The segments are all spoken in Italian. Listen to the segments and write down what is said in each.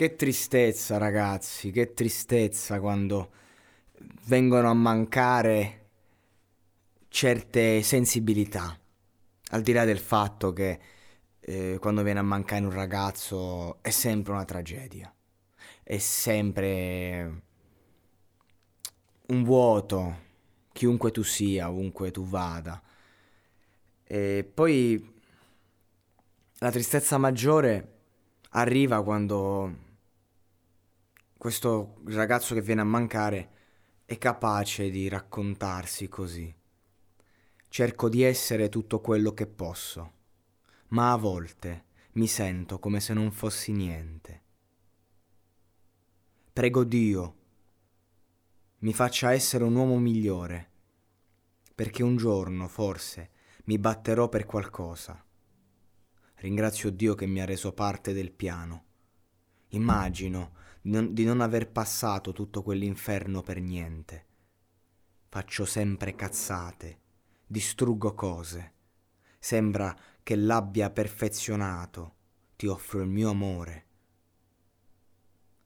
Che tristezza, ragazzi, che tristezza quando vengono a mancare certe sensibilità. Al di là del fatto che eh, quando viene a mancare un ragazzo è sempre una tragedia, è sempre un vuoto, chiunque tu sia, ovunque tu vada. E poi la tristezza maggiore arriva quando questo ragazzo che viene a mancare è capace di raccontarsi così. Cerco di essere tutto quello che posso, ma a volte mi sento come se non fossi niente. Prego Dio, mi faccia essere un uomo migliore, perché un giorno forse mi batterò per qualcosa. Ringrazio Dio che mi ha reso parte del piano. Immagino non, di non aver passato tutto quell'inferno per niente. Faccio sempre cazzate, distruggo cose. Sembra che l'abbia perfezionato. Ti offro il mio amore.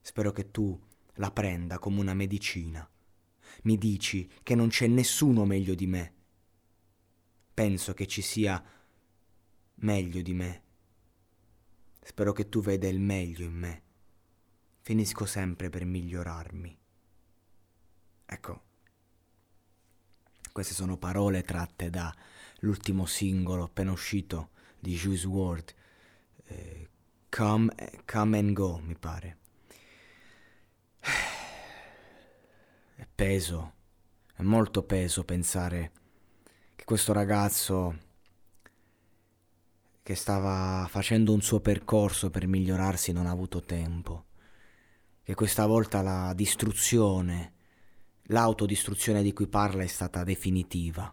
Spero che tu la prenda come una medicina. Mi dici che non c'è nessuno meglio di me. Penso che ci sia meglio di me. Spero che tu veda il meglio in me finisco sempre per migliorarmi. Ecco, queste sono parole tratte dall'ultimo singolo appena uscito di Juice WRLD, eh, come, come and Go, mi pare. È peso, è molto peso pensare che questo ragazzo che stava facendo un suo percorso per migliorarsi non ha avuto tempo che questa volta la distruzione, l'autodistruzione di cui parla è stata definitiva.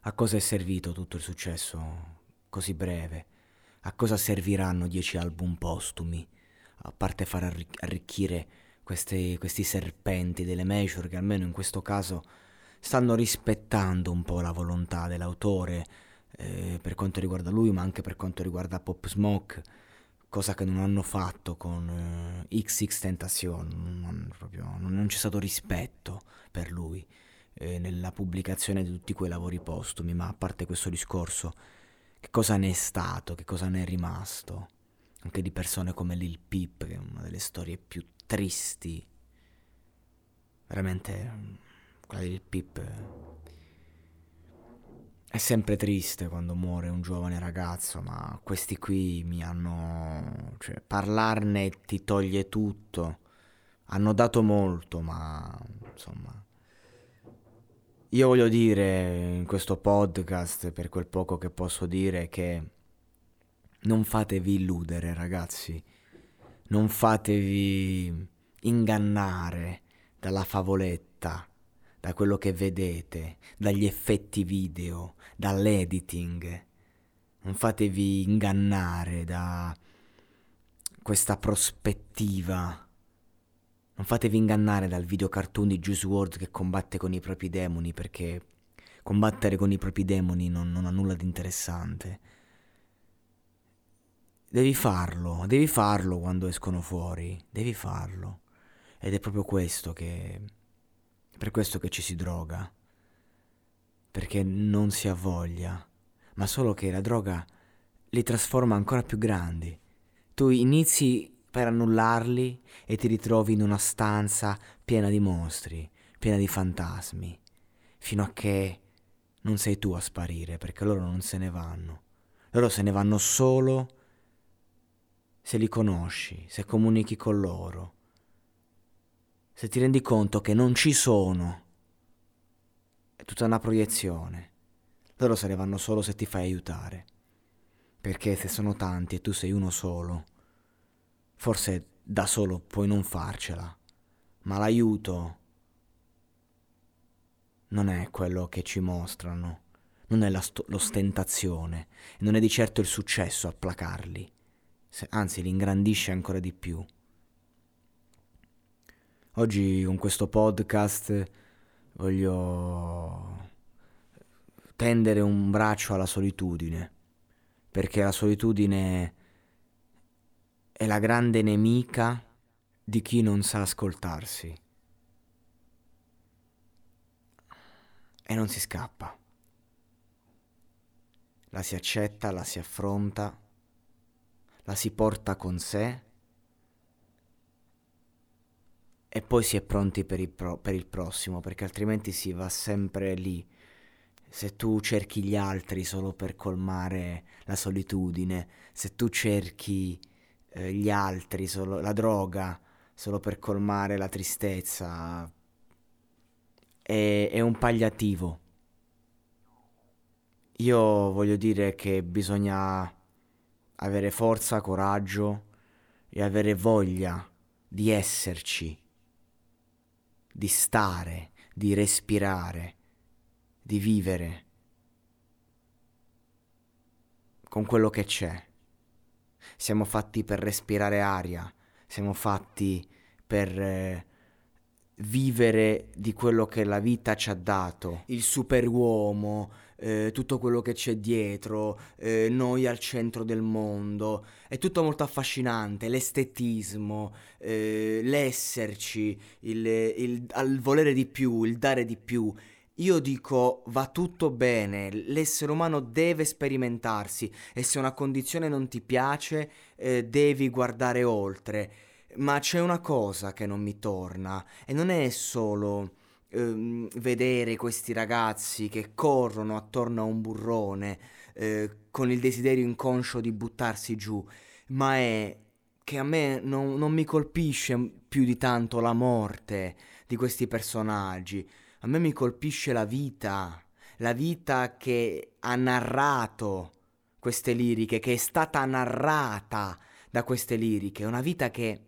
A cosa è servito tutto il successo così breve? A cosa serviranno dieci album postumi? A parte far arricchire questi, questi serpenti delle major che almeno in questo caso stanno rispettando un po' la volontà dell'autore eh, per quanto riguarda lui, ma anche per quanto riguarda Pop Smoke cosa che non hanno fatto con eh, XX Tentacion, non, proprio, non, c'è stato rispetto per lui eh, nella pubblicazione di tutti quei lavori postumi, ma a parte questo discorso, che cosa ne è stato, che cosa ne è rimasto, anche di persone come Lil Peep, che è una delle storie più tristi, veramente quella di Lil Peep è sempre triste quando muore un giovane ragazzo, ma questi qui mi hanno... cioè parlarne ti toglie tutto. Hanno dato molto, ma insomma... Io voglio dire in questo podcast, per quel poco che posso dire, che non fatevi illudere ragazzi, non fatevi ingannare dalla favoletta da quello che vedete, dagli effetti video, dall'editing. Non fatevi ingannare da questa prospettiva. Non fatevi ingannare dal video cartoon di Juice WRLD che combatte con i propri demoni perché combattere con i propri demoni non, non ha nulla di interessante. devi farlo, devi farlo quando escono fuori, devi farlo. Ed è proprio questo che... per questo che ci si droga. Perché non si ha voglia, ma solo che la droga li trasforma ancora più grandi. Tu inizi per annullarli e ti ritrovi in una stanza piena di mostri, piena di fantasmi, fino a che non sei tu a sparire, perché loro non se ne vanno. Loro se ne vanno solo se li conosci, se comunichi con loro, se ti rendi conto che non ci sono. È tutta una proiezione. Loro se ne vanno solo se ti fai aiutare. Perché se sono tanti e tu sei uno solo, forse da solo puoi non farcela, ma l'aiuto non è quello che ci mostrano, non è sto- l'ostentazione, non è di certo il successo a placarli, anzi li ingrandisce ancora di più. Oggi con questo podcast voglio tendere un braccio alla solitudine, perché la solitudine è la grande nemica di chi non sa ascoltarsi. E non si scappa. La si accetta, la si affronta, la si porta con sé e poi si è pronti per il, pro- per il prossimo, perché altrimenti si va sempre lì se tu cerchi gli altri solo per colmare la solitudine, se tu cerchi eh, gli altri, solo, la droga, solo per colmare la tristezza, è, è un palliativo. Io voglio dire che bisogna avere forza, coraggio e avere voglia di esserci, di stare, di respirare di vivere con quello che c'è. Siamo fatti per respirare aria, siamo fatti per eh, vivere di quello che la vita ci ha dato. Il superuomo, eh, tutto quello che c'è dietro, eh, noi al centro del mondo. È tutto molto affascinante, l'estetismo, eh, l'esserci, il, il, il volere di più, il dare di più. Io dico va tutto bene, l'essere umano deve sperimentarsi e se una condizione non ti piace eh, devi guardare oltre. Ma c'è una cosa che non mi torna e non è solo ehm, vedere questi ragazzi che corrono attorno a un burrone eh, con il desiderio inconscio di buttarsi giù, ma è che a me non, non mi colpisce più di tanto la morte di questi personaggi a me mi colpisce la vita, la vita che ha narrato queste liriche, che è stata narrata da queste liriche, una vita che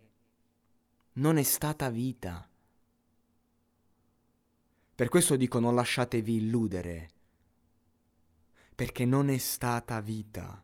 non è stata vita. Per questo dico non lasciatevi illudere, perché non è stata vita.